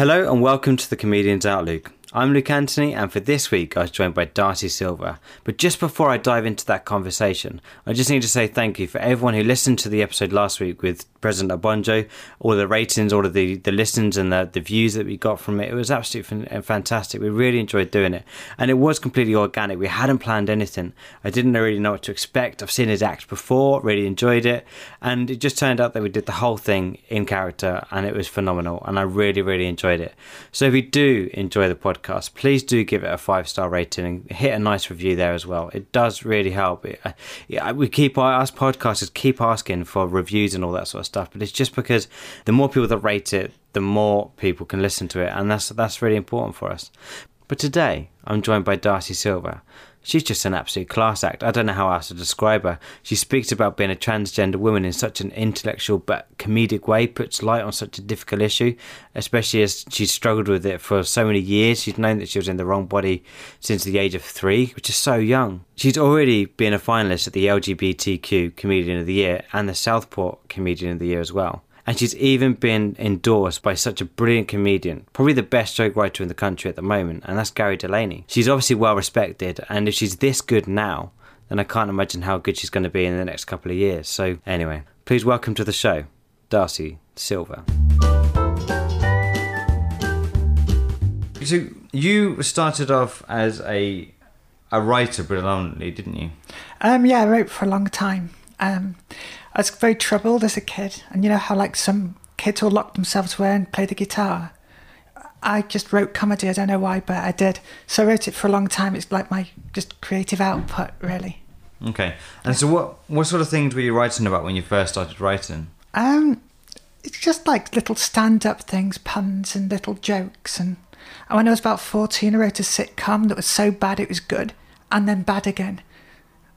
Hello and welcome to the Comedian's Outluke. I'm Luke Anthony, and for this week, I was joined by Darcie Silver. But just before I dive into that conversation, I just need to say thank you for everyone who listened to the episode last week with President Obonjo, all the ratings, all of the, the listens, and the, the views that we got from it. It was absolutely fantastic. We really enjoyed doing it, and it was completely organic. We hadn't planned anything. I didn't really know what to expect. I've seen his act before, really enjoyed it, and it just turned out that we did the whole thing in character, and it was phenomenal. And I really, really enjoyed it. So if you do enjoy the podcast, please do give it a five star rating and hit a nice review there as well. It does really help. Uh, we keep us podcasters keep asking for reviews and all that sort of stuff, but it's just because the more people that rate it, the more people can listen to it, and that's that's really important for us. But today, I'm joined by Darcie Silver. She's just an absolute class act. I don't know how else to describe her. She speaks about being a transgender woman in such an intellectual but comedic way, puts light on such a difficult issue, especially as she's struggled with it for so many years. She's known that she was in the wrong body since the age of three, which is so young. She's already been a finalist at the LGBTQ Comedian of the Year and the Southport Comedian of the Year as well. And she's even been endorsed by such a brilliant comedian, probably the best joke writer in the country at the moment, and that's Gary Delaney. She's obviously well respected, and if she's this good now, then I can't imagine how good she's going to be in the next couple of years. So, anyway, please welcome to the show, Darcie Silver. So, you started off as a a writer predominantly, didn't you? Um, yeah, I wrote for a long time. Um, I was very troubled as a kid, and you know how like some kids will lock themselves away and play the guitar. I just wrote comedy. I don't know why, but I did. So I wrote it for a long time. It's like my just creative output, really. Okay. And so, what what sort of things were you writing about when you first started writing? Um, it's just like little stand-up things, puns and little jokes. And, and when I was about fourteen, I wrote a sitcom that was so bad it was good, and then bad again.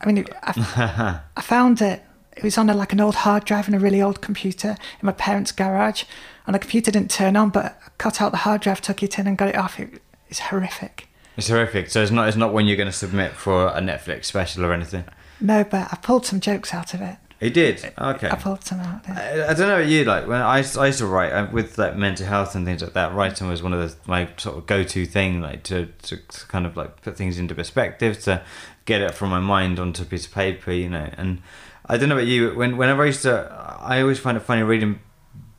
I mean, I, I found it it was on a, like an old hard drive in a really old computer in my parents' garage, and the computer didn't turn on. But I cut out the hard drive, took it in, and got it off. It, it's horrific. It's horrific. So it's not. It's not when you're going to submit for a Netflix special or anything. No, but I pulled some jokes out of it. He did. Okay. I pulled some out. I, I, don't know what you like. When I, I used to write uh, with like mental health and things like that, writing was one of the my sort of go to thing, like to, to, to kind of like put things into perspective, to get it from my mind onto a piece of paper, you know, and I don't know about you. When whenever I used to, I always find it funny reading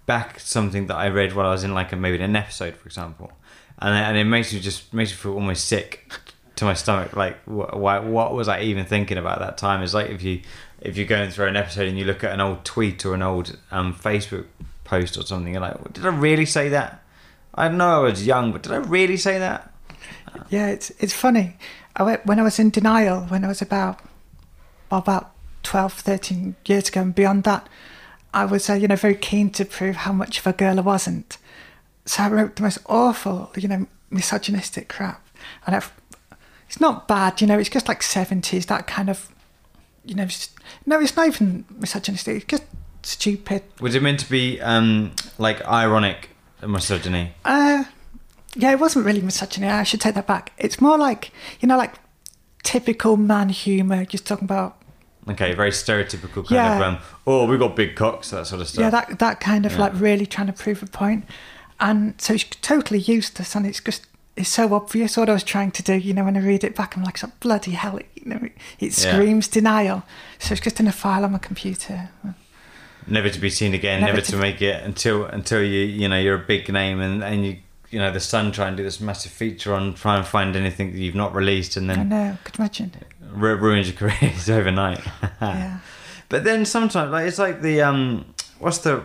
back something that I read while I was in like a, maybe an episode, for example, and and it makes you just makes you feel almost sick to my stomach. Like what what was I even thinking about that time? It's like if you if you're going through an episode and you look at an old tweet or an old um, Facebook post or something, you're like, did I really say that? I know I was young, but did I really say that? Yeah, it's it's funny. I went, when I was in denial when I was about about 12, 13 years ago and beyond that, I was, uh, you know, very keen to prove how much of a girl I wasn't. So I wrote the most awful, you know, misogynistic crap. And I've, it's not bad, you know, it's just like 70s, that kind of, you know, no, it's not even misogynistic, it's just stupid. Was it meant to be um, like ironic misogyny? Uh, yeah, it wasn't really misogyny. I should take that back. It's more like, you know, like typical man humour, just talking about Okay, very stereotypical kind yeah. of um, oh we got big cocks that sort of stuff. Yeah, that that kind of yeah. like really trying to prove a point, and so it's totally useless, and it's just it's so obvious what I was trying to do. You know, when I read it back, I'm like, bloody hell, it, you know, it screams yeah. denial. So it's just in a file on my computer. Never to be seen again. Never, never to, to make it until until you you know you're a big name and and you you know the Sun try and do this massive feature on try and find anything that you've not released, and then I know, could imagine ru- ruins your career overnight. yeah. But then sometimes, like it's like the um, what's the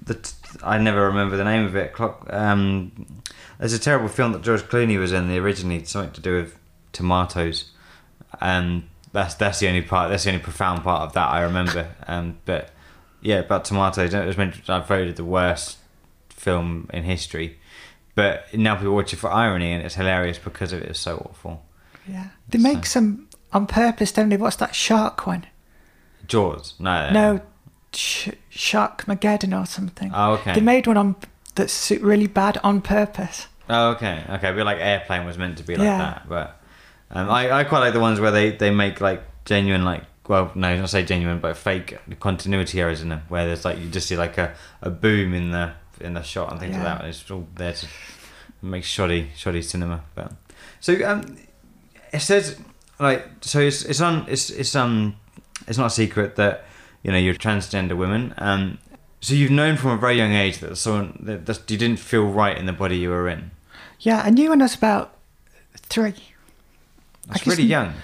the t- I never remember the name of it. Clock. Um, there's a terrible film that George Clooney was in. The originally something to do with tomatoes, and that's that's the only part. That's the only profound part of that I remember. Um, but yeah, about tomatoes. It was meant. I voted the worst film in history but now people watch it for irony, and it's hilarious because of it is so awful. Yeah, they so. make some on purpose, don't they? What's that shark one? Jaws? No, no, sh- Shark Mageddon or something. Oh, okay. They made one on that's really bad on purpose. Oh, okay, okay. But like Airplane was meant to be like yeah. that, but um, I I quite like the ones where they they make like genuine like well, no, not say genuine, but fake continuity errors in them, where there's like you just see like a, a boom in the in the shot and things Yeah. like that. And it's all there to make shoddy shoddy cinema. But so um, it says like so it's it's on it's it's um it's not a secret that you know you're a transgender woman. Um, so you've known from a very young age that someone that, that you didn't feel right in the body you were in. Yeah, I knew when I was about three. That's really young.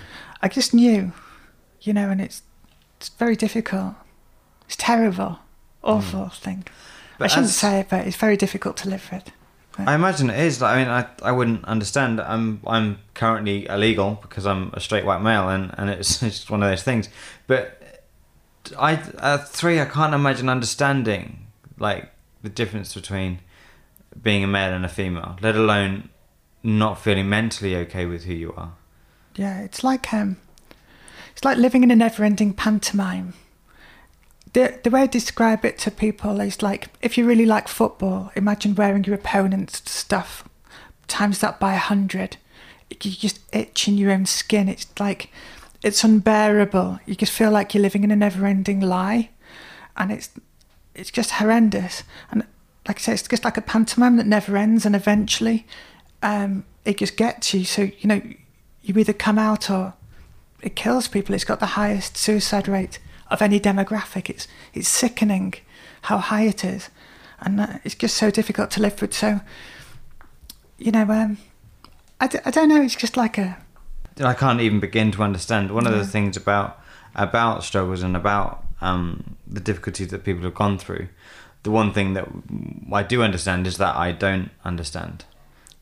I just knew, you know, and it's it's very difficult. It's terrible, awful thing. I Hmm. Shouldn't as- say it, but it's very difficult to live with. I imagine it is. I mean, I, I wouldn't understand. I'm I'm currently illegal because I'm a straight white male, and, and it's, it's just one of those things. But I at three, I can't imagine understanding like the difference between being a male and a female, let alone not feeling mentally okay with who you are. Yeah, it's like um, it's like living in a never-ending pantomime. The the way I describe it to people is like if you really like football, imagine wearing your opponent's stuff, times that by a hundred. You just itch in your own skin. It's like it's unbearable. You just feel like you're living in a never-ending lie, and it's it's just horrendous. And like I say, it's just like a pantomime that never ends, and eventually, um, it just gets you. So you know, you either come out or it kills people. It's got the highest suicide rate of any demographic. It's it's sickening how high it is, and uh, it's just so difficult to live with. So, you know, um, I, d- I don't know. It's just like a I can't even begin to understand. One of the things about about struggles and about um, the difficulties that people have gone through, the one thing that I do understand is that I don't understand.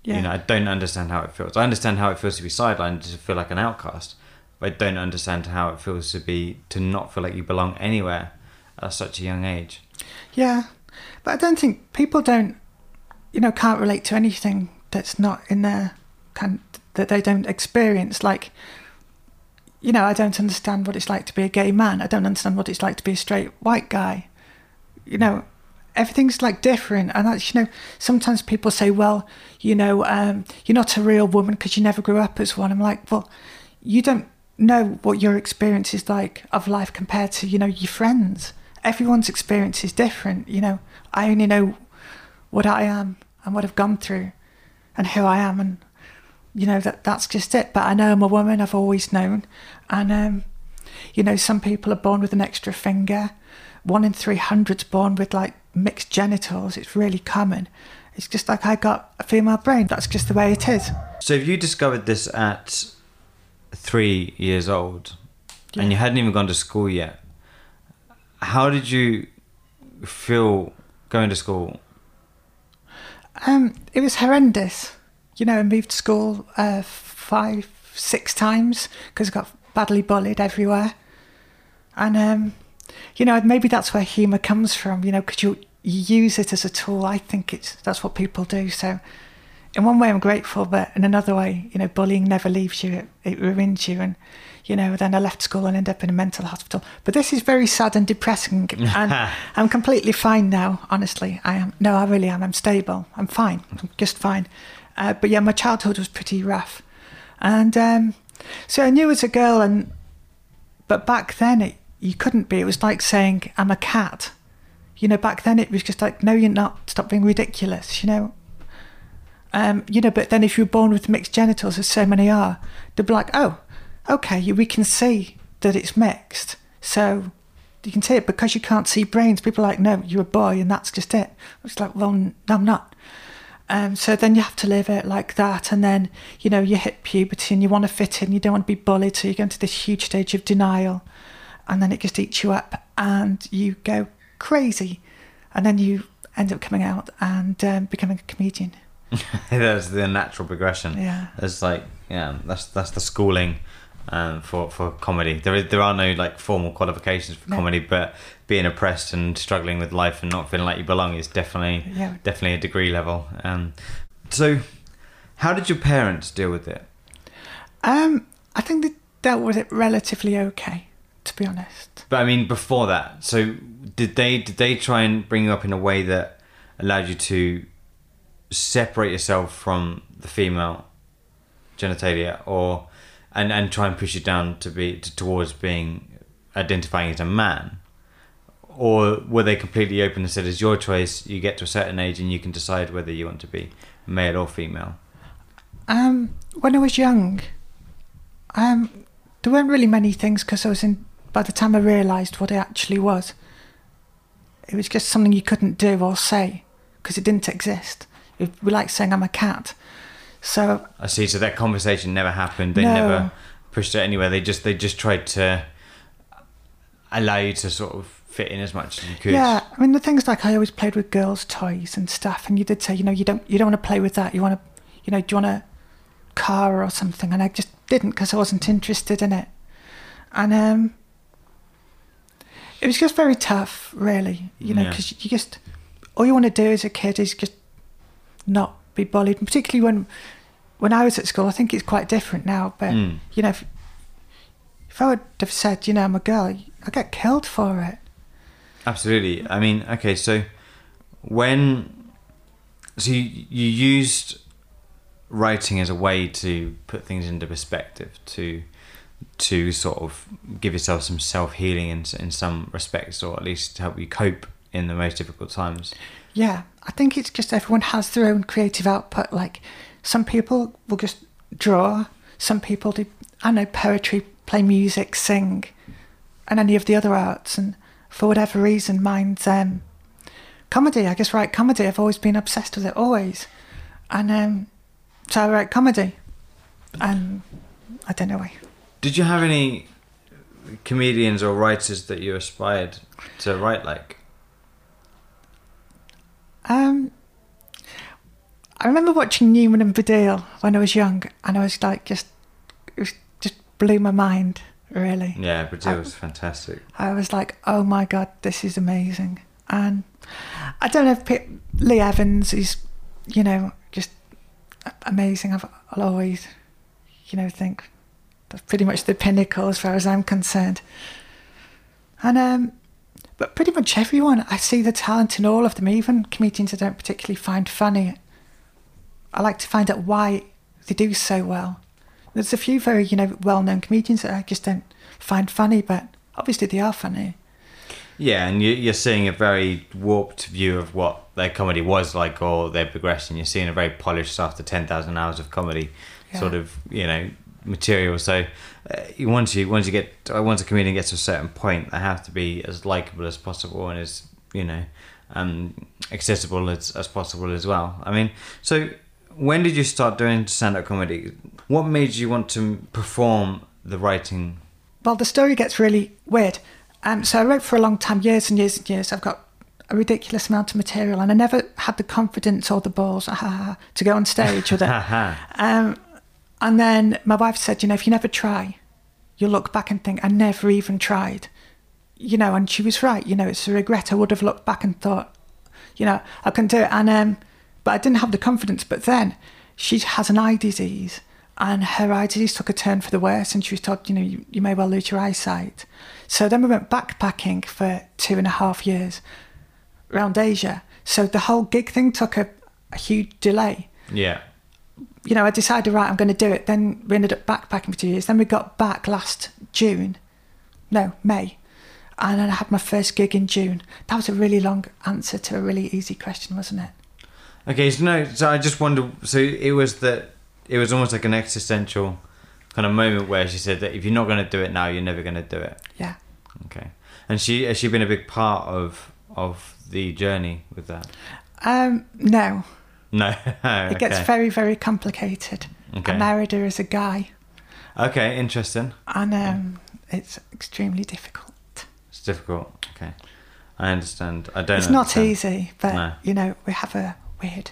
yeah. You know, I don't understand how it feels. I understand how it feels to be sidelined, to feel like an outcast. I don't understand how it feels to be to not feel like you belong anywhere at such a young age. Yeah, but I don't think people don't, you know, can't relate to anything that's not in their kind that they don't experience. Like, you know, I don't understand what it's like to be a gay man. I don't understand what it's like to be a straight white guy. You know, everything's like different, and that's you know, sometimes people say, well, you know, um, you're not a real woman because you never grew up as one. I'm like, well, you don't know what your experience is like of life compared to you know your friends. Everyone's experience is different you know. I only know what i am and what i've gone through and who i am and you know that that's just it. But i know i'm a woman i've always known. And um you know some people are born with an extra finger. One in 300's born with like mixed genitals. It's really common. It's just like i got a female brain. That's just the way it is. So if you discovered this at three years old and you hadn't even gone to school yet, how did you feel going to school? Um, it was horrendous. You know, I moved school uh, five, six times because I got badly bullied everywhere. And, um, you know, maybe that's where humour comes from, you know, because you, you use it as a tool. I think it's that's what people do. So, in one way, I'm grateful, but in another way, you know, bullying never leaves you, it, it ruins you. And, you know, then I left school and ended up in a mental hospital. But this is very sad and depressing. And I'm completely fine now, honestly. I am. No, I really am. I'm stable. I'm fine. I'm just fine. Uh, but yeah, my childhood was pretty rough. And um, so I knew as a girl, and but back then it, you couldn't be. It was like saying, I'm a cat. You know, back then it was just like, no, you're not. Stop being ridiculous, you know. Um, you know, but then if you're born with mixed genitals, as so many are, they'll be like, oh, okay, we can see that it's mixed. So you can see it because you can't see brains. People are like, no, you're a boy and that's just it. It's like, well, I'm not. Um, so then you have to live it like that. And then, you know, you hit puberty and you want to fit in, you don't want to be bullied. So you go into this huge stage of denial. And then it just eats you up and you go crazy. And then you end up coming out and um, becoming a comedian. that's the natural progression. Yeah. That's like yeah, that's that's the schooling um, for for comedy. There is, there are no like formal qualifications for No. comedy, but being oppressed and struggling with life and not feeling like you belong is definitely Yeah. definitely a degree level. Um, so, how did your parents deal with it? Um, I think they dealt with it relatively okay, to be honest. But I mean, before that, so did they did they try and bring you up in a way that allowed you to separate yourself from the female genitalia, or and and try and push you down to be to, towards being identifying as a man, or were they completely open and said, "It's your choice. You get to a certain age and you can decide whether you want to be male or female." Um, when I was young, um, there weren't really many things because I was in. By the time I realised what it actually was, it was just something you couldn't do or say because it didn't exist. It would be like saying I'm a cat. So I see. So that conversation never happened. They No. never pushed it anywhere. They just they just tried to allow you to sort of fit in as much as you could. yeah, I mean the things like I always played with girls' toys and stuff, and you did say, you know, you don't you don't want to play with that. You want to, you know, do you want a car or something? And I just didn't because I wasn't interested in it, and um, it was just very tough, really. You know, Yeah. because you just all you want to do as a kid is just not be bullied, and particularly when when I was at school. I think it's quite different now, but Mm. you know. If, if I would have said, you know, I'm a girl, I get killed for it. Absolutely. I mean, okay, so when so you, you used writing as a way to put things into perspective to to sort of give yourself some self-healing in in some respects or at least help you cope in the most difficult times. Yeah, I think it's just everyone has their own creative output. Like some people will just draw, some people do, I know, poetry, play music, sing, and any of the other arts. And for whatever reason, mine's um, comedy. I guess write comedy. I've always been obsessed with it, always. And um, so I write comedy. And I don't know why. Did you have any comedians or writers that you aspired to write like? Um, I remember watching Newman and Baddiel when I was young, and I was like, just, it was, just blew my mind, really. Yeah, Baddiel was fantastic. I was like, oh my god, this is amazing. And I don't know if Lee Evans is, you know, just amazing. I've, I'll always, you know, think that's pretty much the pinnacle as far as I'm concerned. And um, but pretty much everyone, I see the talent in all of them. Even comedians I don't particularly find funny. I like to find out why they do so well. There's a few very, you know, well-known comedians that I just don't find funny, but obviously they are funny. Yeah, and you, you're seeing a very warped view of what their comedy was like or their progression. You're seeing a very polished after 10,000 hours of comedy Yeah. sort of, you know, material. So uh, you once you once you get once a comedian gets to a certain point, they have to be as likable as possible and as, you know, um, accessible as, as possible as well. I mean, so when did you start doing stand-up comedy? What made you want to perform the writing? Well, the story gets really weird. Um, so I wrote for a long time, years and years and years. I've got a ridiculous amount of material, and I never had the confidence or the balls ah, to go on stage with it. Um, and then my wife said, you know, if you never try, you'll look back and think, I never even tried. You know, and she was right. You know, it's a regret. I would have looked back and thought, you know, I can do it. And um, but I didn't have the confidence. But then she has an eye disease, and her eye disease took a turn for the worse, and she was told, you know, you, you may well lose your eyesight. So then we went backpacking for two and a half years around Asia. So the whole gig thing took a, a huge delay Yeah. You know, I decided, right, I'm going to do it. Then we ended up backpacking for two years. Then we got back last June, no, May. And then I had my first gig in June. That was a really long answer to a really easy question, wasn't it? Okay, so no, so I just wonder. So it was that it was almost like an existential kind of moment where she said that if you're not going to do it now, you're never going to do it. Yeah. Okay, and she has she been a big part of of the journey with that? Um, no, No, it gets very, very complicated. Okay. I married her as a guy, okay, interesting. and um, it's extremely difficult. It's difficult. Okay, I understand. I don't. It's not easy, but No. you know, we have a weird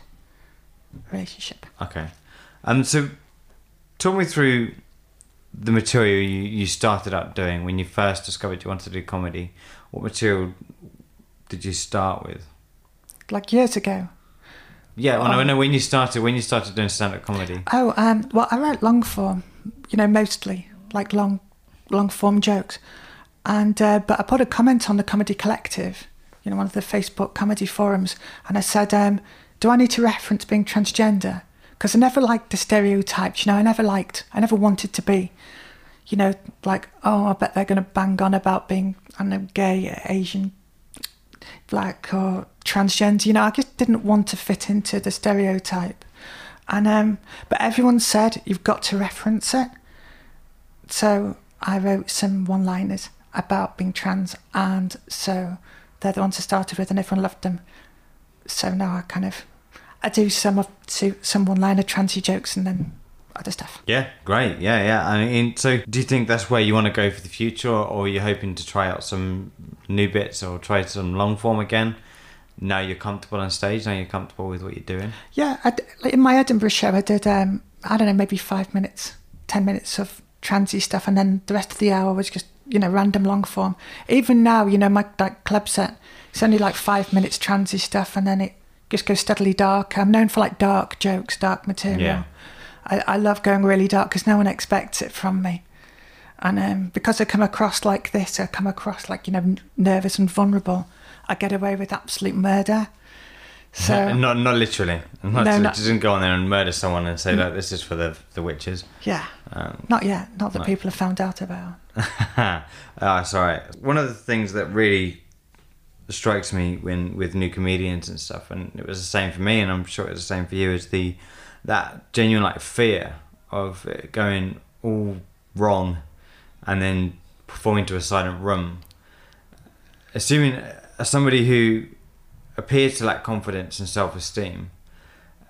relationship. Okay, um, so talk me through the material you, you started out doing when you first discovered you wanted to do comedy. What material did you start with? Like years ago. Yeah, no, Oh. no, when you started, when you started doing stand-up comedy. Oh, um, well, I wrote long form, you know, mostly like long, long form jokes, and uh, but I put a comment on the Comedy Collective, you know, one of the Facebook comedy forums, and I said, um, "Do I need to reference being transgender?" Because I never liked the stereotypes, you know, I never liked, I never wanted to be, you know, like, oh, I bet they're going to bang on about being, I don't know, gay, Asian, black or transgender. You know, I just didn't want to fit into the stereotype. And um, but everyone said you've got to reference it. So I wrote some one-liners about being trans, and so they're the ones I started with, and everyone loved them. So now I kind of I do some of some one-liner transy jokes, and then other stuff. Yeah, great. Yeah, yeah. I mean, so do you think that's where you want to go for the future, or are you hoping to try out some new bits or try some long form again? Now you're comfortable on stage. Now you're comfortable with what you're doing. Yeah, I, like in my Edinburgh show, I did. Um, I don't know, maybe five minutes, ten minutes of transy stuff, and then the rest of the hour was just you know random long form. Even now, you know, my like club set, it's only like five minutes transy stuff, and then it just goes steadily dark. I'm known for like dark jokes, dark material. Yeah. I, I love going really dark because no one expects it from me. And um, because I come across like this, I come across like, you know, nervous and vulnerable, I get away with absolute murder. So not not literally. Not no, not, doesn't go on there and murder someone and say that this is for the the witches. Yeah. Um, not yet. Not that people have found out about. oh, sorry. One of the things that really strikes me when with new comedians and stuff, and it was the same for me, and I'm sure it's the same for you, is the that genuine like fear of it going all wrong and then performing to a silent room. Assuming as somebody who appears to lack confidence and self esteem,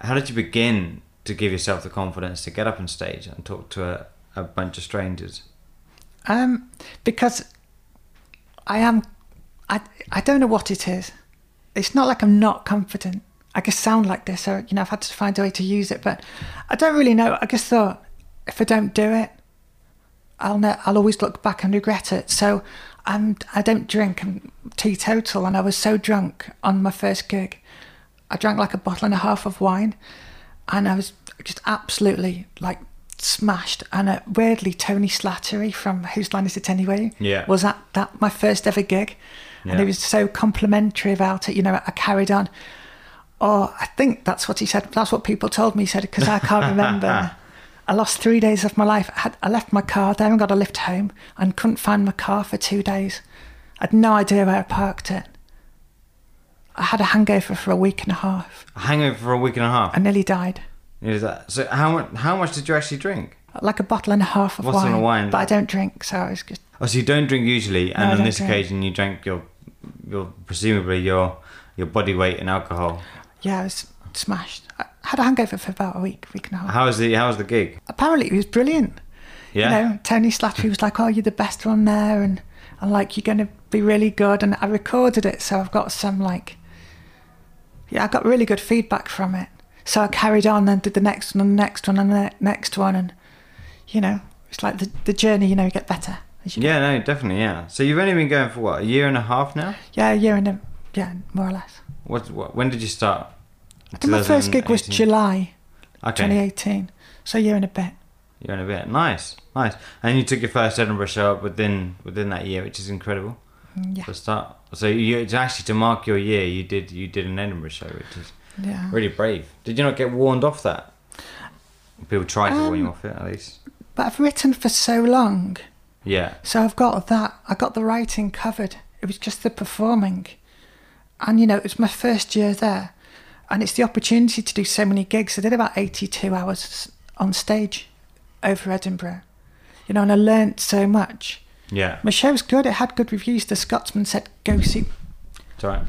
how did you begin to give yourself the confidence to get up on stage and talk to a, a bunch of strangers? Um, because I am, I, I don't know what it is. It's not like I'm not confident. I guess sound like this, or you know, I've had to find a way to use it, but I don't really know. I just thought if I don't do it, I'll ne- I'll always look back and regret it. So I'm I don't drink. I'm teetotal, and I was so drunk on my first gig. I drank like a bottle and a half of wine, and I was just absolutely like smashed. And uh, weirdly, Tony Slattery from Whose Line Is It Anyway? Yeah. was at that my first ever gig, yeah. and he was so complimentary about it. You know, I carried on. Oh, I think that's what he said. That's what people told me. He said because I can't remember. I lost three days of my life. I, had, I left my car there and got a lift home and couldn't find my car for two days. I had no idea where I parked it. I had a hangover for a week and a half. A hangover for a week and a half. I nearly died. Is that so? How much? How much did you actually drink? Like a bottle and a half of wine. Wine. But I don't drink, so I was just. Oh, so you don't drink usually, and no, on this drink. occasion you drank your, your presumably your your body weight in alcohol yeah, I was smashed. I had a hangover for about a week, week and a half. How was the How was the gig? Apparently, it was brilliant. Yeah. You know, Tony Slattery was like, "Oh, you're the best one there," and I'm like, "You're going to be really good." And I recorded it, so I've got some like, yeah, I got really good feedback from it. So I carried on and did the next one and the next one and the next one, and you know, it's like the the journey. You know, you get better. You yeah, no, definitely, yeah. So you've only been going for what a year and a half now? Yeah, a year and a yeah, more or less. What, what when did you start? I think my first gig was July okay. 2018. So a year and a bit. Year and a bit. Nice, nice. And you took your first Edinburgh show up within within that year, which is incredible. Mm, yeah. For start. So you actually to mark your year, you did you did an Edinburgh show, which is yeah. really brave. Did you not get warned off that? People try to um, warn you um, off it at least. But I've written for so long. Yeah. So I've got that. I got the writing covered. It was just the performing, and you know it was my first year there and it's the opportunity to do so many gigs. I did about 82 hours on stage over Edinburgh, you know, and I learnt so much. Yeah. My show was good. It had good reviews. The Scotsman said, "Go see,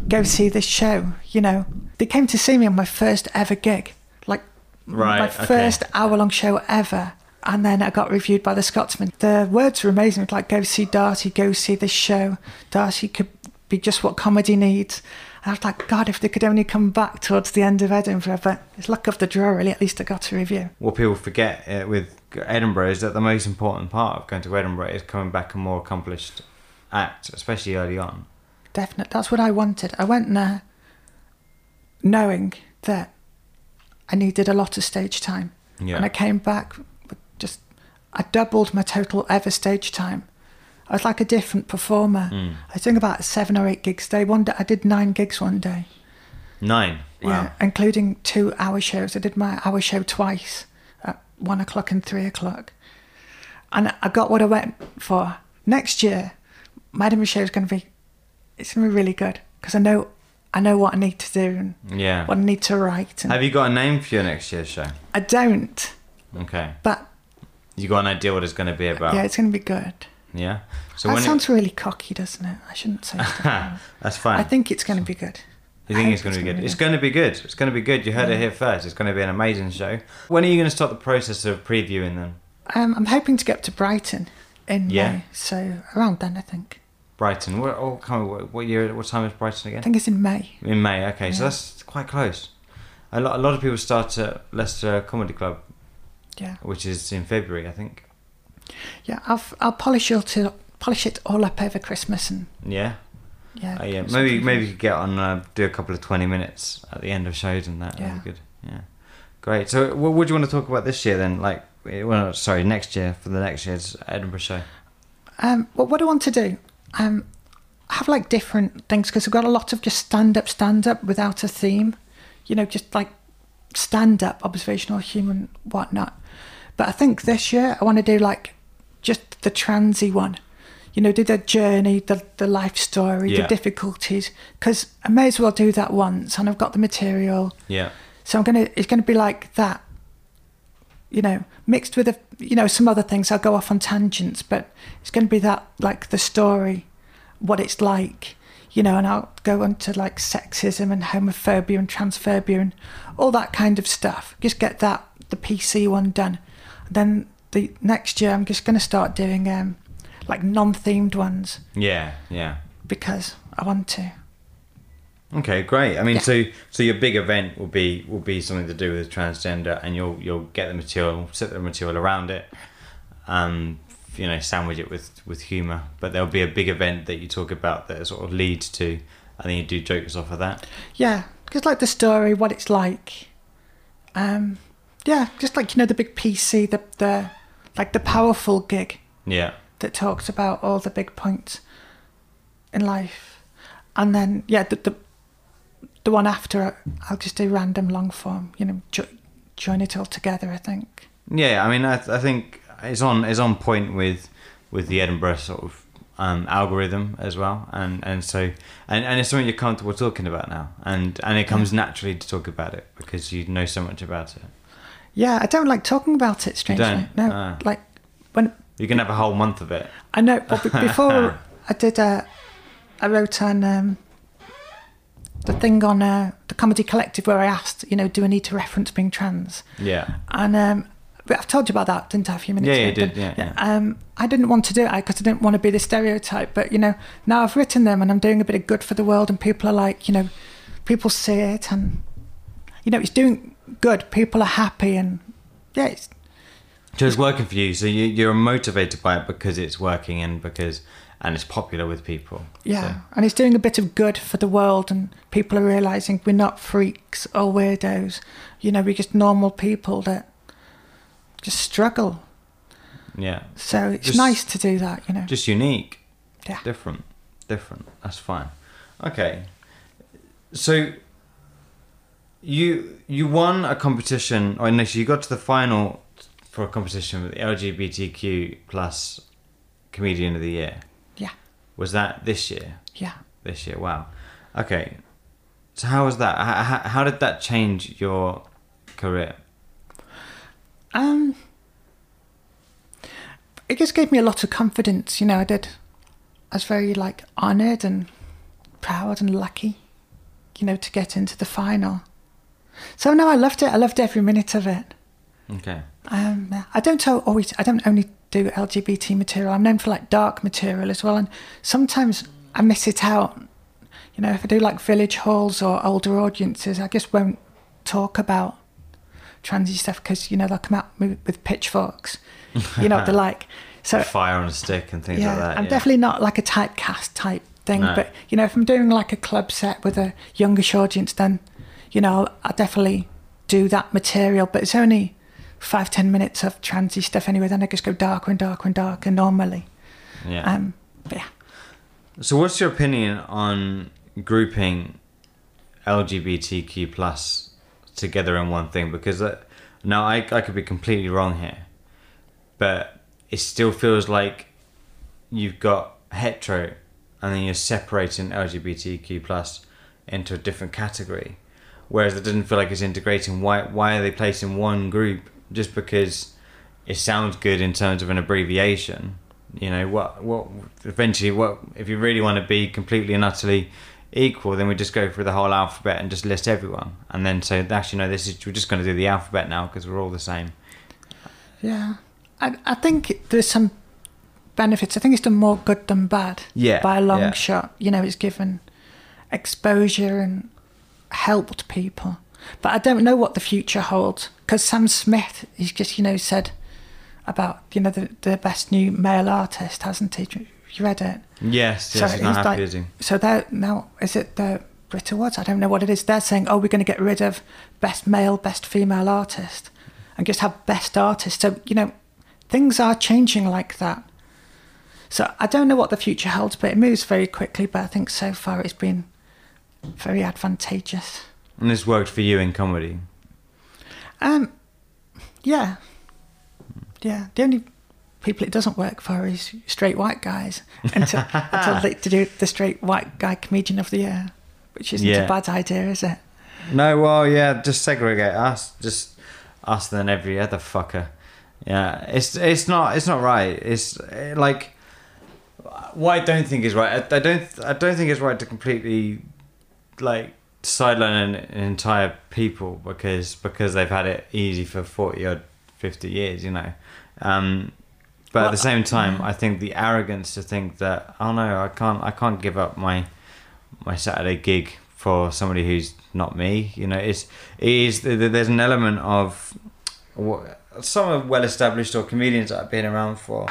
go see this show." You know, they came to see me on my first ever gig, like right, my first okay. hour-long show ever. And then I got reviewed by the Scotsman. The words were amazing. It was Like, "Go see Darcie. Go see this show. Darcie could be just what comedy needs." I was like, God, if they could only come back towards the end of Edinburgh, but it's luck of the draw, really. At least I got a review. What people forget uh, with Edinburgh is that the most important part of going to Edinburgh is coming back a more accomplished act, especially early on. Definitely. That's what I wanted. I went there knowing that I needed a lot of stage time. Yeah. And I came back with just, I doubled my total ever stage time I was like a different performer. Mm. I think about seven or eight gigs a day. One day I did nine gigs one day. Nine. Wow. Yeah, including two hour shows. I did my hour show twice at one o'clock and three o'clock. And I got what I went for. Next year, my Edinburgh show is going to be, it's going to be really good because I know I know what I need to do and Yeah. what I need to write. And Have you got a name for your next year's show? I don't, Okay. but You got an idea what it's going to be about? yeah, it's going to be good. Yeah. So that when it- sounds really cocky, doesn't it? I shouldn't say stuff like that. that's fine. I think it's going to be good. You think it's going to be good? It's going to be good. It's going to be good. You heard it here first. It's going to be an amazing show. When are you going to start the process of previewing them? Um, I'm hoping to get up to Brighton in Yeah. May, so around then I think. Brighton. What, oh, on, what, what year? What time is Brighton again? I think it's in May. In May. Okay, so that's quite close. A lot, a lot of people start at Leicester Comedy Club, Yeah, which is in February, I think. Yeah. I'll I'll polish it to polish it all up over Christmas and Yeah. yeah. Uh, yeah. Maybe maybe you could get on, uh, do a couple of twenty minutes at the end of shows and that. Yeah. That'd be good. Yeah. Great. So, what would you want to talk about this year then? Like, eh, well, sorry, next year for the next year's Edinburgh show. Um, what what I want to do, um, have like different things because I've got a lot of just stand up, stand up without a theme. You know, just like stand up, observational, human, whatnot. But I think this year I want to do like just the transy one. You know, do the journey, the the life story, Yeah. the difficulties. Because I may as well do that once, and I've got the material. Yeah. So I'm gonna. It's gonna be like that. You know, mixed with a, you know some other things. I'll go off on tangents, but it's gonna be that like the story, what it's like. You know, and I'll go into like sexism and homophobia and transphobia and all that kind of stuff. Just get that the PC one done. And Then the next year I'm just gonna start doing um like non-themed ones Yeah. Yeah. because I want to. Okay, great. I mean, Yeah. so so your big event will be will be something to do with transgender, and you'll you'll get the material, set the material around it, um, you know, sandwich it with with humour. But there'll be a big event that you talk about that sort of leads to, and then you do jokes off of that. Yeah, just like the story, what it's like. Um, yeah, just like you know the big PC, the the like the powerful gig Yeah, that talks about all the big points in life, and then yeah, the the, the one after I'll just do random long form. You know, jo- join it all together. I think. yeah. I mean, I, I think it's on it's on point with with the Edinburgh sort of um, algorithm as well, and and so and, and it's something you're comfortable talking about now, and and it comes naturally to talk about it because you know so much about it. Yeah, I don't like talking about it. Strangely, don't? no. Ah. Like when You can have a whole month of it. I know, but be- before I did, uh, I wrote on um, the thing on uh, the comedy collective where I asked, you know, do I need to reference being trans? Yeah. And um, but I've told you about that, didn't I? A few minutes Yeah, you ago? did, yeah, yeah. Um, I didn't want to do it because I didn't want to be the stereotype. But you know, now I've written them and I'm doing a bit of good for the world, and people are like, you know, people see it, and you know, it's doing good. People are happy, and yeah, it's So it's working for you. So you, you're motivated by it because it's working and because and it's popular with people. Yeah, and it's doing a bit of good for the world, and people are realizing we're not freaks or weirdos. You know, we're just normal people that just struggle. Yeah. So it's Just- nice to do that, you know. Just unique. yeah. Different. Different. That's fine. Okay. So you you won a competition or no, so you got to the final for a competition with the LGBTQ plus comedian of the year. Yeah, Was that this year? yeah. This year. Wow. Okay. So how was that? How, how, how did that change your career? Um, it just gave me a lot of confidence. You know, I did. I was very like honoured and proud and lucky, you know, to get into the final. So no, I loved it. I loved every minute of it. Okay. Um, I don't always. I don't only do LGBT material. I'm known for like dark material as well, and sometimes I miss it out. You know, if I do like village halls or older audiences, I just won't talk about transy stuff because you know they'll come out with, pitchforks. You know what they're like. So Fire on a stick and things yeah, like that. I'm yeah. definitely not like a typecast type thing. No. But you know, if I'm doing like a club set with a youngish audience, then you know I definitely do that material. But it's only five ten minutes of transy stuff anyway. Then I just go darker and darker and darker normally. Yeah. Um, but yeah, So, what's your opinion on grouping LGBTQ plus together in one thing? Because uh, now I I could be completely wrong here, but it still feels like you've got hetero, and then you're separating LGBTQ plus into a different category. Whereas it doesn't feel like it's integrating. Why why are they placing one group just because it sounds good in terms of an abbreviation? You know what what eventually what if you really want to be completely and utterly equal, then we just go through the whole alphabet and just list everyone, and then say actually no, this is we're just going to do the alphabet now because we're all the same. Yeah, I I think there's some benefits. I think it's done more good than bad. Yeah, by a long yeah. shot. You know, it's given exposure and helped people. But I don't know what the future holds because Sam Smith, he's just you know said about you know the the best new male artist, hasn't he? You read it? Yes, yes, he's not happy, is he? So they're now is it the Brit Awards? I don't know what it is. They're saying, oh, we're going to get rid of best male, best female artist, and just have best artist. So you know, things are changing like that. So I don't know what the future holds, but it moves very quickly. But I think so far it's been very advantageous. And this worked for you in comedy. Um, yeah, yeah. The only people it doesn't work for is straight white guys until, until they to do the straight white guy comedian of the year, which isn't Yeah. a bad idea, is it? No, well, yeah, just segregate us, just us than every other fucker. Yeah, it's it's not it's not right. It's like what I don't think is right. I, I don't I don't think it's right to completely like sideline an, an entire people because because they've had it easy for forty or fifty years. You know. Um, but at the same time, I think the arrogance to think that oh no, I can't I can't give up my my Saturday gig for somebody who's not me. You know, it's it is there's an element of what some are well established or comedians that have been around for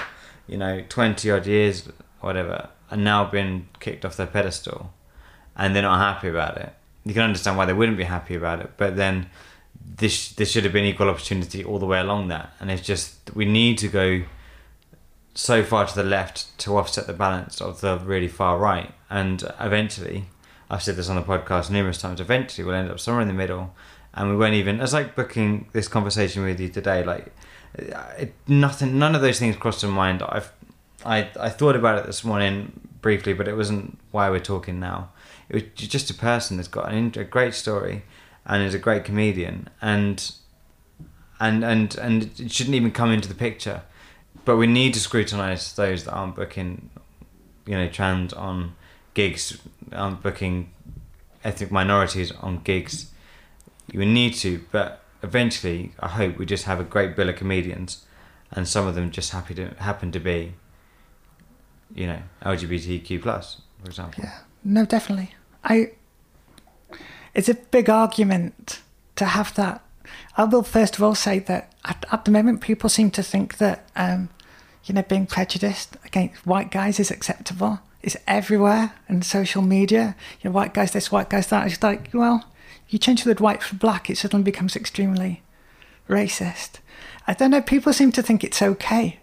you know twenty odd years, whatever, are now been kicked off their pedestal, and they're not happy about it. You can understand why they wouldn't be happy about it, but then this there should have been equal opportunity all the way along that, and it's just we need to go so far to the left to offset the balance of the really far right. And eventually, I've said this on the podcast numerous times, eventually we'll end up somewhere in the middle and we won't even, it's like booking this conversation with you today, like it, nothing, none of those things crossed my mind. I've, I, I thought about it this morning briefly, but it wasn't why we're talking now. Was just a person that's got an, a great story and is a great comedian and and and and it shouldn't even come into the picture. But we need to scrutinize those that aren't booking you know trans on gigs aren't booking ethnic minorities on gigs. We need to but eventually i hope we just have a great bill of comedians and some of them just happy to happen to be you know lgbtq plus for example. Yeah, no, definitely. I. It's a big argument to have that. I will first of all say that at, at the moment, people seem to think that, um, you know, being prejudiced against white guys is acceptable. It's everywhere in social media. You know, white guys this, white guys that. It's like, well, you change the word white for black, it suddenly becomes extremely racist. I don't know. People seem to think it's okay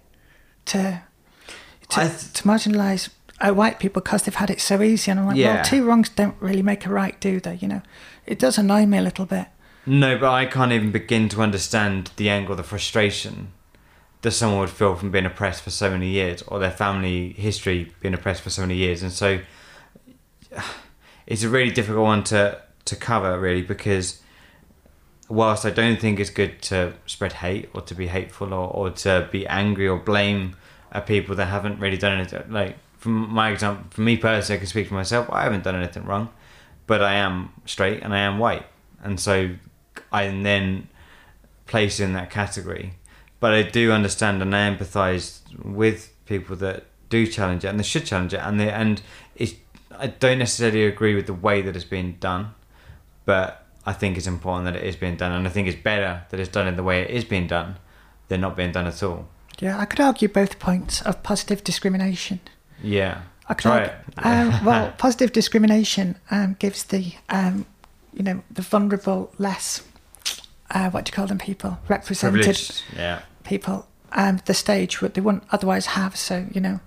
to to, th- to marginalise uh, white people because they've had it so easy. And I'm like, Yeah. well, two wrongs don't really make a right, do they? You know, it does annoy me a little bit. No, but I can't even begin to understand the angle, the frustration that someone would feel from being oppressed for so many years, or their family history being oppressed for so many years, and so it's a really difficult one to to cover, really, because whilst I don't think it's good to spread hate or to be hateful or, or to be angry or blame at people that haven't really done anything, like from my example, for me personally, I can speak for myself. I haven't done anything wrong, but I am straight and I am white, and so I am then placed in that category. But I do understand and I empathise with people that do challenge it and they should challenge it, and they and it's, I don't necessarily agree with the way that it's being done, but I think it's important that it is being done, and I think it's better that it's done in the way it is being done than not being done at all. Yeah, I could argue both points of positive discrimination. Yeah, I could try argue, um, well, positive discrimination um, gives the, um, you know, the vulnerable less, uh, what do you call them, people represented Privileged. Yeah. people um, the stage what they wouldn't otherwise have. So you know,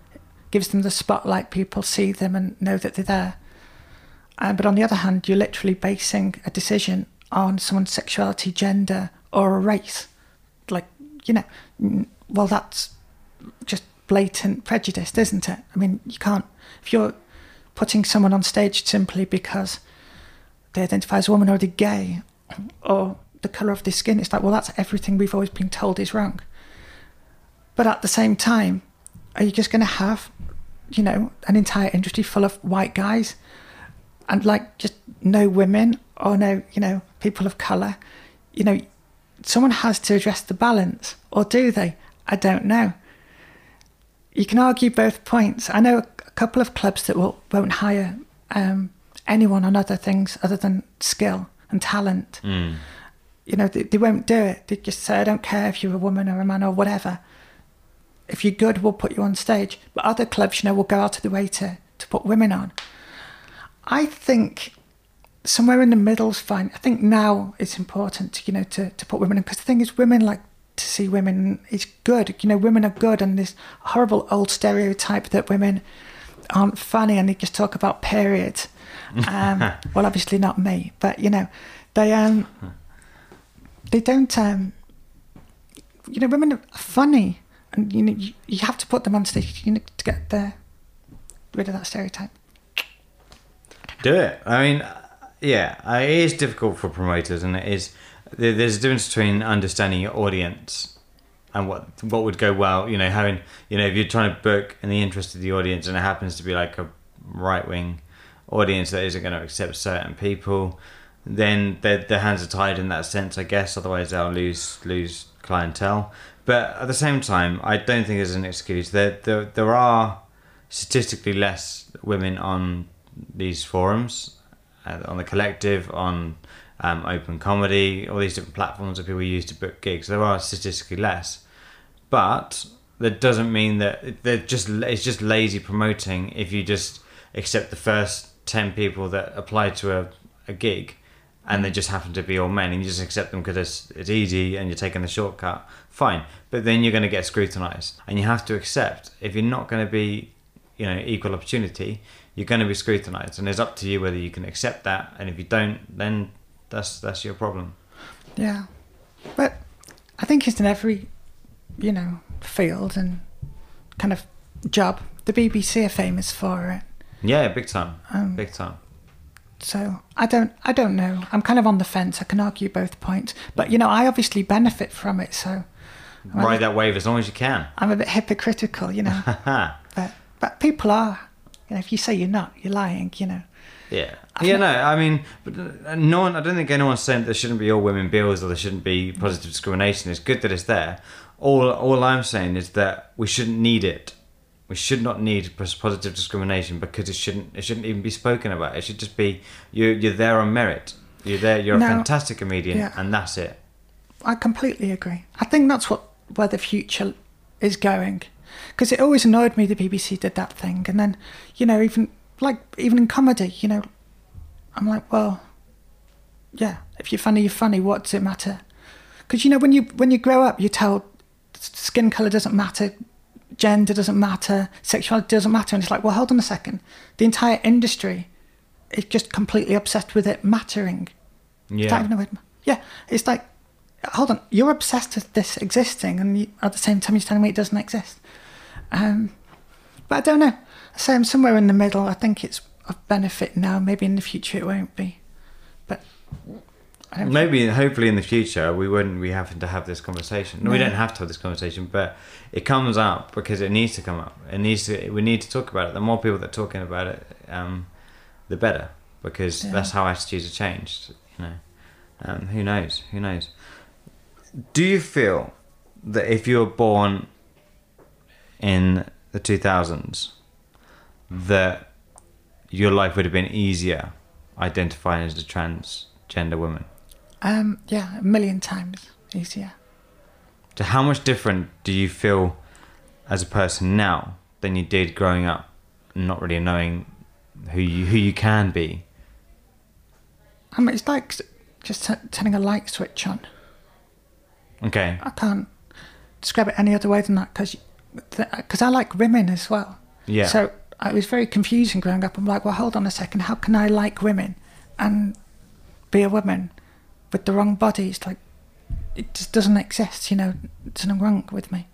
gives them the spotlight. People see them and know that they're there. Um, but on the other hand, you're literally basing a decision on someone's sexuality, gender, or a race. Like you know, well, that's just blatant prejudice, isn't it? I mean, you can't if you're putting someone on stage simply because they identify as a woman or they're gay or the colour of their skin. It's like, well, that's everything we've always been told is wrong. But at the same time, are you just going to have, you know, an entire industry full of white guys and like just no women or no, you know, people of colour? You know, someone has to address the balance, or do they? I don't know. You can argue both points. I know a couple of clubs that will, won't hire um, anyone on other things other than skill and talent. Mm. You know, they, they won't do it. They just say, I don't care if you're a woman or a man or whatever. If you're good, we'll put you on stage. But other clubs, you know, will go out of the way to, to put women on. I think somewhere in the middle's fine. I think now it's important, to, you know, to, to put women in because the thing is, women like to see women. It's good, you know, women are good, and this horrible old stereotype that women aren't funny and they just talk about periods. Um, well, obviously not me, but you know, they um, they don't um, you know, women are funny, and you know, you, you have to put them on stage, you know, to get the rid of that stereotype. Do it. I mean, yeah, it is difficult for promoters, and it is. There- There's a difference between understanding your audience and what what would go well. You know, having you know, if you're trying to book in the interest of the audience, and it happens to be like a right wing audience that isn't going to accept certain people, then their their hands are tied in that sense, I guess. Otherwise, they'll lose lose clientele. But at the same time, I don't think there's an excuse. There there there are statistically less women on these forums, uh, on the collective, on um, open comedy, all these different platforms that people use to book gigs. There are statistically less, but that doesn't mean that they're just it's just lazy promoting. If you just accept the first ten people that apply to a, a gig, and they just happen to be all men, and you just accept them because it's it's easy and you're taking the shortcut, fine. But then you're going to get scrutinized, and you have to accept if you're not going to be, you know, equal opportunity, you're going to be scrutinized, and it's up to you whether you can accept that. And if you don't, then that's that's your problem. Yeah, but I think it's in every, you know, field and kind of job. The BBC are famous for it. Yeah, big time, Um, big time. So I don't, I don't know. I'm kind of on the fence. I can argue both points, but you know, I obviously benefit from it. So I'm, Ride that wave as long as you can. I'm a bit hypocritical, you know. But but people are. You know, if you say you're not, you're lying. You know. Yeah. Yeah, no, I mean, but uh, no one, I don't think anyone's saying there shouldn't be all women bills or there shouldn't be positive discrimination. It's good that it's there. All, all I'm saying is that we shouldn't need it. We should not need positive discrimination because it shouldn't, it shouldn't even be spoken about. It should just be, you're, you're there on merit. You're there, you're No. a fantastic comedian, Yeah. and that's it. I completely agree. I think that's what where the future is going. Because it always annoyed me the BBC did that thing, and then you know even like even in comedy, you know, I'm like, well, yeah, if you're funny, you're funny. What does it matter? Because you know when you when you grow up, you're told skin color doesn't matter, gender doesn't matter, sexuality doesn't matter, and it's like, well, hold on a second. The entire industry is just completely obsessed with it mattering. Yeah. yeah, it's like, hold on, you're obsessed with this existing, and you, at the same time, you're telling me it doesn't exist. Um, but I don't know. I say I'm somewhere in the middle. I think it's of benefit now. Maybe in the future it won't be. But I don't Maybe, hopefully, in the future, we wouldn't be having to have this conversation. No, we don't have to have this conversation, but it comes up because it needs to come up. It needs to. We need to talk about it. The more people that are talking about it, um, the better, because Yeah. that's how attitudes are changed. You know, um, who knows? Who knows? Do you feel that if you were born in the two thousands, that your life would have been easier identifying as a transgender woman? Um, yeah, a million times easier. So how much different do you feel as a person now than you did growing up, not really knowing who you who you can be? I mean, it's like just t- turning a light switch on. Okay. I can't describe it any other way than that because because I like women as well. Yeah. So it was very confusing growing up. I'm like, well, hold on a second. How can I like women and be a woman with the wrong body? It's like it just doesn't exist. You know, there's something wrong with me.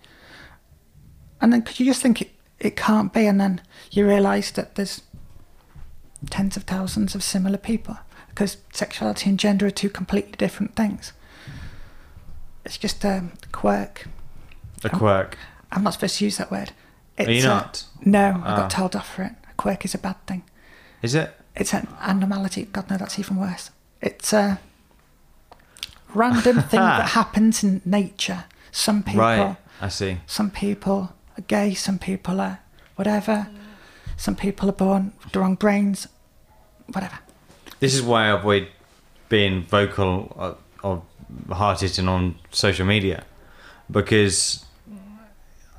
And then, cause you just think it, it can't be, and then you realise that there's tens of thousands of similar people. because sexuality and gender are two completely different things. It's just a quirk. A quirk. I'm not supposed to use that word. It's Are you a- not? no, I Oh. got ah. told off for it. A quirk is a bad thing. Is it? It's an anomaly. God, no, that's even worse. It's a random thing that happens in nature. Some people, Right. I see. some people are gay. Some people are whatever. Some people are born with the wrong brains. Whatever. This is why I avoid being vocal uh, or, or hard hitting on social media because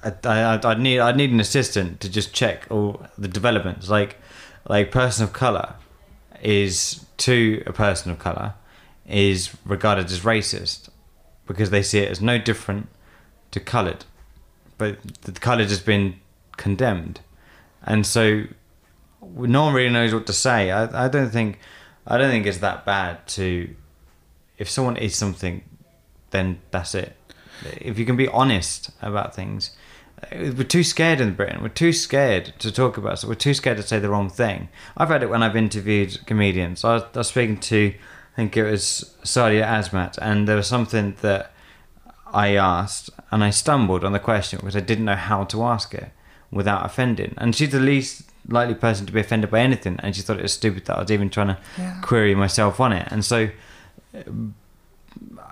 I, I, I'd need I'd need an assistant to just check all the developments. Like like person of color is to a person of color is regarded as racist because they see it as no different to colored, but the colored has been condemned, and so no one really knows what to say. I, I don't think I don't think it's that bad to if someone is something, then that's it. If you can be honest about things, we're too scared in Britain. We're too scared to talk about. So we're too scared to say the wrong thing. I've had it when I've interviewed comedians. I was, I was speaking to, I think it was Sadia Azmat, and there was something that I asked, and I stumbled on the question because I didn't know how to ask it without offending. And she's the least likely person to be offended by anything, and she thought it was stupid that I was even trying to Yeah. query myself on it. And so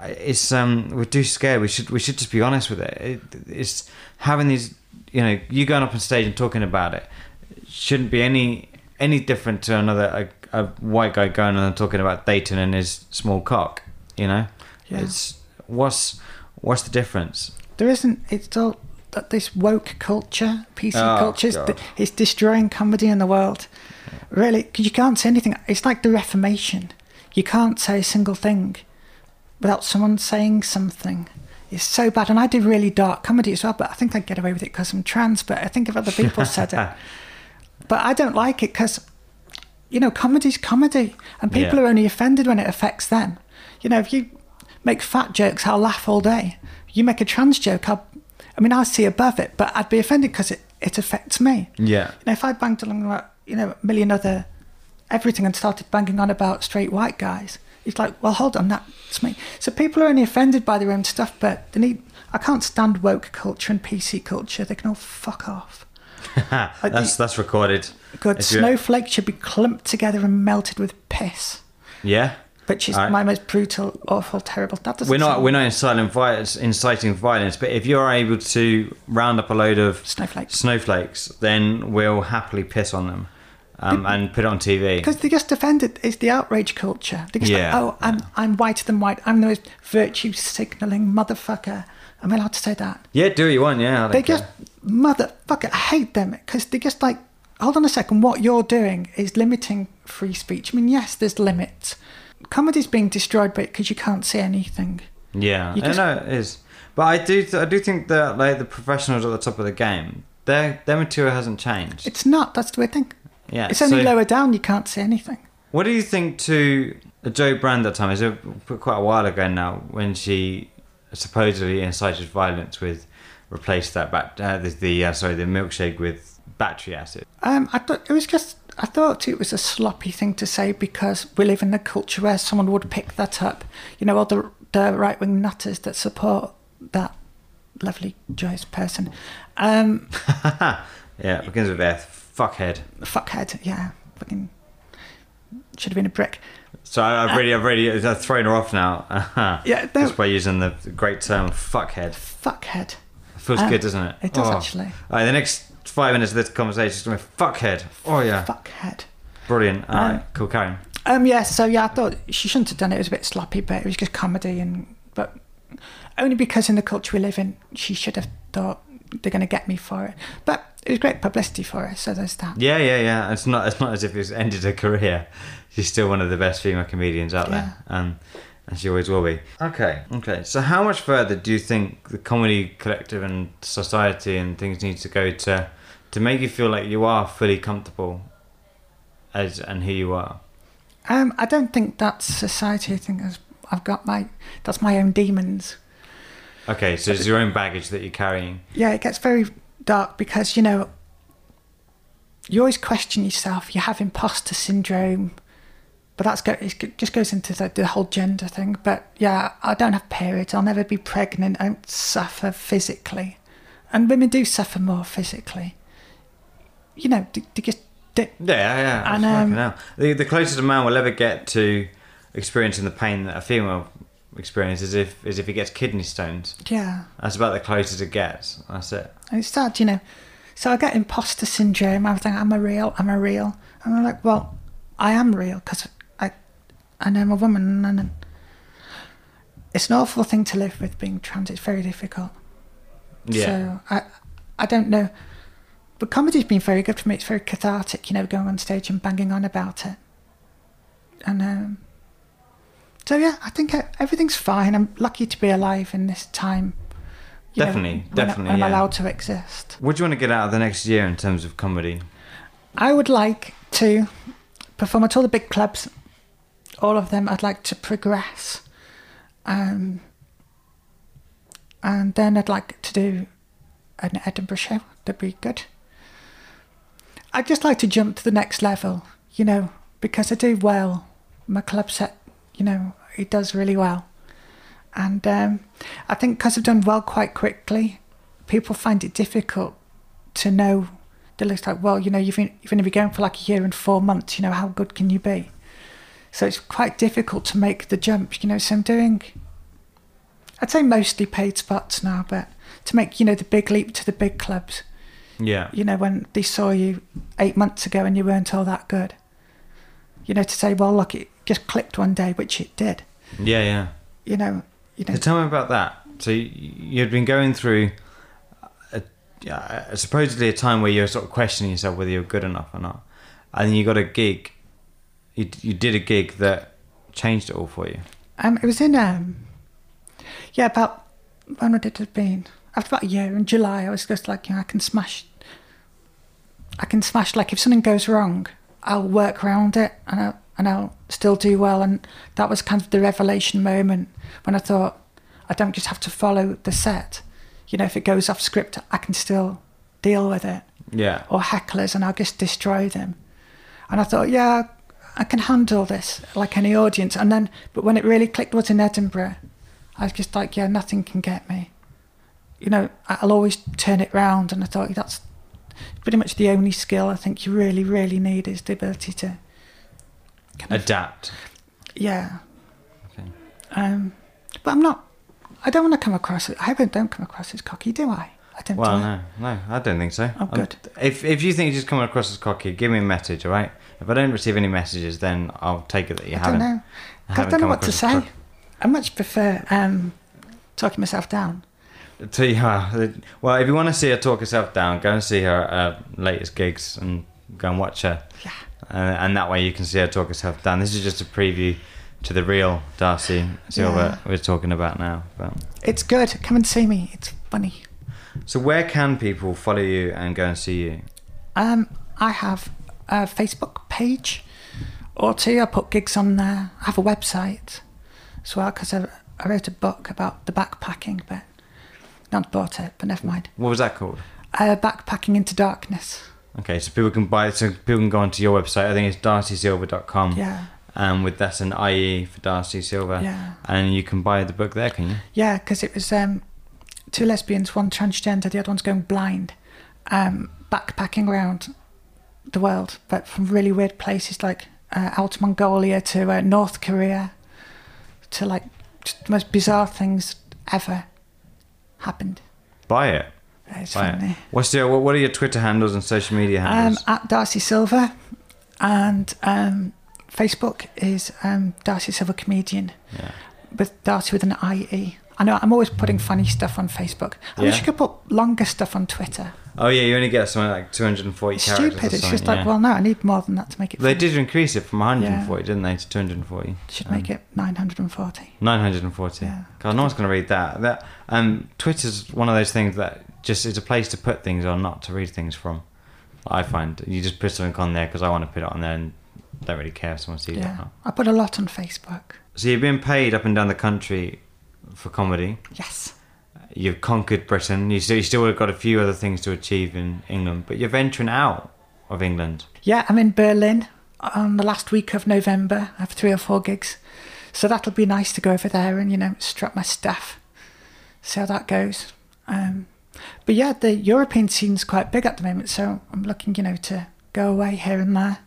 it's um we're too scared. We should we should just be honest with it. it. It's having these you know you going up on stage and talking about it shouldn't be any any different to another a, a white guy going on and talking about Dayton and his small cock. You know, Yeah. it's what's what's the difference? There isn't. It's all that this woke culture, PC Oh, culture, is it's destroying comedy in the world. Really, 'cause you can't say anything. It's like the Reformation. You can't say a single thing without someone saying something. It's so bad, and I do really dark comedy as well. But I think I get away with it because I'm trans. But I think if other people said it, but I don't like it because you know comedy's comedy, and people Yeah. are only offended when it affects them. You know, if you make fat jokes, I'll laugh all day. You make a trans joke, I'll, I mean, I'll see above it, but I'd be offended because it, it affects me. Yeah, You know, if I banged along about, you know, a million other everything and started banging on about straight white guys, it's like, well, hold on, that's me. So people are only offended by their own stuff, but they need, I can't stand woke culture and PC culture. They can all fuck off. that's that's recorded. Good snowflakes should be clumped together and melted with piss, Yeah. which is Alright. my most brutal, awful, terrible. That doesn't We're not sound- we're not inciting violence, inciting violence, but if you're able to round up a load of Snowflakes. snowflakes, then we'll happily piss on them um, and put it on TV. Because they just defend it. It's the outrage culture. They just Yeah. like, oh, I'm I'm whiter than white. I'm the most virtue signalling motherfucker. Am I allowed to say that? Yeah, do what you want. Yeah, I They care. just motherfucker. I hate them because they just like. Hold on a second. What you're doing is limiting free speech. I mean, yes, there's limits. Comedy's being destroyed by because you can't see anything. Yeah, You I just- know it is, but I do I do think that like the professionals at the top of the game, their their material hasn't changed. It's not. That's the weird thing. Yeah, It's only so- lower down. You can't see anything. What do you think to Jo Brand that time? Is It quite a while ago now when she supposedly incited violence with replaced that bat, uh, the, the uh, sorry the milkshake with battery acid. Um, I thought it was just. I thought it was a sloppy thing to say because we live in a culture where someone would pick that up. You know, all the the right wing nutters that support that lovely joyous person. Um, Yeah, it begins with F. Fuckhead. fuckhead, yeah, fucking should have been a brick. So I- I've really, I've really, I've thrown her off now. Yeah, no. just by using the great term "fuckhead." Fuckhead. It feels Um, good, doesn't it? it does, Oh. actually. All right, the next five minutes of this conversation is going to be fuckhead. Oh yeah, Fuckhead. brilliant. All Um, right, cool, Karen. Um, yeah, so yeah, I thought she shouldn't have done it. It was a bit sloppy, but it was just comedy, and but only because in the culture we live in, she should have thought they're going to get me for it. But it was great publicity for her, so there's that. Yeah, yeah, yeah. It's not. It's not as if it's ended her career. She's still one of the best female comedians out there, um, and she always will be. Okay, okay. So, how much further do you think the comedy collective and society and things need to go to to make you feel like you are fully comfortable as and who you are? Um, I don't think that's society. I think I've got my that's my own demons. Okay, so it's your own baggage that you're carrying. Yeah, it gets very dark because you know you always question yourself. You have imposter syndrome, but that's go, it just goes into the, the whole gender thing. But yeah, I don't have periods. I'll never be pregnant. I don't suffer physically, and women do suffer more physically. You know, they, they just they, Yeah, yeah. And, And, um. The, the closest a man will ever get to experiencing the pain that a female experiences is if is if he gets kidney stones. yeah. That's about the closest it gets. That's it. And it's sad, you know. So I get imposter syndrome. I think I'm a real, I'm a real. And I'm like, well, I am real because I, I know I'm a woman, and, and it's an awful thing to live with being trans. It's very difficult. Yeah. So I, I don't know. But comedy's been very good for me. It's very cathartic, you know, going on stage and banging on about it. And um, so yeah, I think everything's fine. I'm lucky to be alive in this time. you know, Definitely, definitely, when I'm yeah. allowed to exist. What do you want to get out of the next year in terms of comedy? I would like to perform at all the big clubs, all of them. I'd like to progress, um, and then I'd like to do an Edinburgh show. That'd be good. I'd just like to jump to the next level, you know, because I do well. My club set, you know, it does really well, and um, I think because I've done well quite quickly, people find it difficult to know they look like, well, you know, you've, been, you've only been going for like a year and four months, you know, how good can you be? So it's quite difficult to make the jump, you know. So I'm doing, I'd say mostly paid spots now, but to make, you know, the big leap to the big clubs, Yeah. you know, when they saw you eight months ago and you weren't all that good, you know, to say, well, look, it just clicked one day, which it did, Yeah, yeah. you know, you know, So tell me about that. So you'd been going through a, uh, supposedly a time where you're sort of questioning yourself whether you're good enough or not, and you got a gig. You you did a gig that changed it all for you. Um, it was in um, yeah, about when would it have been? After about a year in July, I was just like, you know, I can smash. I can smash like if something goes wrong, I'll work around it and I'll, and I'll still do well. And that was kind of the revelation moment when I thought I don't just have to follow the set. You know, if it goes off script, I can still deal with it Yeah. or hecklers and I'll just destroy them. And I thought, yeah, I can handle this like any audience. And then, but when it really clicked was in Edinburgh, I was just like, yeah, nothing can get me. You know, I'll always turn it round. And I thought that's pretty much the only skill I think you really, really need is the ability to, kind of, Adapt. yeah. Okay. Um, but I'm not. I don't want to come across. I hope I don't come across as cocky, do I? I don't. Well, do I? no, no, I don't think so. Oh, I'm- good. If if you think you're just coming across as cocky, give me a message, all right? If I don't receive any messages, then I'll take it that you I haven't. don't know. I don't know what to say. I much prefer um, talking myself down. You how, well, if you want to see her talk herself down, go and see her her latest gigs and go and watch her. Yeah. Uh, and that way you can see her talk herself down. This is just a preview to the real Darcie Silver we're talking about now. But, It's good. Come and see me. It's funny. so where can people follow you and go and see you? Um, I have a Facebook page or two. I put gigs on there. I have a website as well because I, I wrote a book about the backpacking, but not bought it. But never mind. What was that called? Uh, backpacking into darkness. Okay, so people can buy. So people can go onto your website. I think it's darciesilver.com. Yeah, Um, with that's an IE for Darcie Silver. yeah, And you can buy the book there, can you? yeah. Because it was um, two lesbians, one transgender, the other one's going blind, um, backpacking around the world, but from really weird places like uh, out Mongolia to uh, North Korea, to like just the most bizarre things ever happened. Buy it. It's Buy funny. What's your what, what are your Twitter handles and social media handles? Um, handles? at Darcie Silver, and um, Facebook is um, Darcie Silver Comedian yeah. with Darcie with an IE. I know I'm always putting funny stuff on Facebook. I wish you could put longer stuff on Twitter. Oh yeah, you only get something like 240 It's characters. stupid. It's just like, yeah. well, no, I need more than that to make it. They funny. did increase it from 140, didn't they, to 240? Should Um, make it 940. 940. Yeah. God, no one's going to read that. That um, Twitter's one of those things that just it's a place to put things or not to read things from. I find you just put something on there because I want to put it on there and don't really care if someone sees it or Yeah, not. I put a lot on Facebook. So you've been paid up and down the country for comedy. Yes. You've conquered Britain. You still, you still have got a few other things to achieve in England, but you're venturing out of England. Yeah, I'm in Berlin on the last week of November. I have three or four gigs. So that'll be nice to go over there and, you know, strap my stuff, see how that goes. Um, but yeah, the European scene's quite big at the moment, so I'm looking, you know, to go away here and there.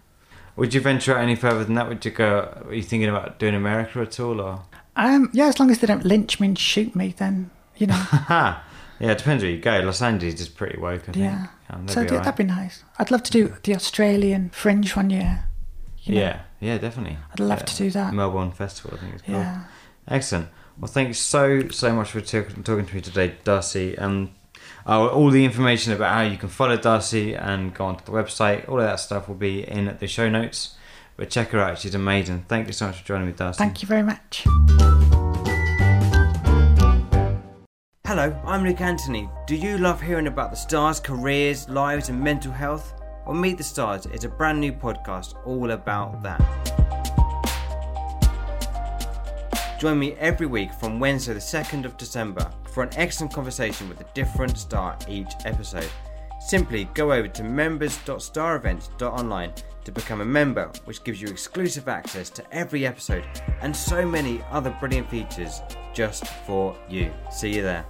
Would you venture out any further than that? Would you go? Are you thinking about doing America at all, or? Um, yeah, as long as they don't lynch me and shoot me, then you know. yeah, it depends where you go. Los Angeles is pretty woke, I think. Yeah. Um, so that'd be th- that'd be nice. I'd love to do the Australian Fringe one year. you know. Yeah, yeah, definitely. I'd love Yeah. to do that. Melbourne Festival, I think it's called. Yeah. Excellent. Well, thank you so so much for talk- talking to me today, Darcie. Um, uh, all the information about how you can follow Darcie and go onto the website, all of that stuff will be in the show notes. But check her out; she's amazing. Thank you so much for joining me, Darcie. Thank you very much. Hello, I'm Luke Anthony. Do you love hearing about the stars' careers, lives, and mental health? Well, Meet the Stars is a brand new podcast all about that. Join me every week from Wednesday, the 2nd of December, for an excellent conversation with a different star each episode. Simply go over to members.starevents.online to become a member, which gives you exclusive access to every episode and so many other brilliant features just for you. See you there.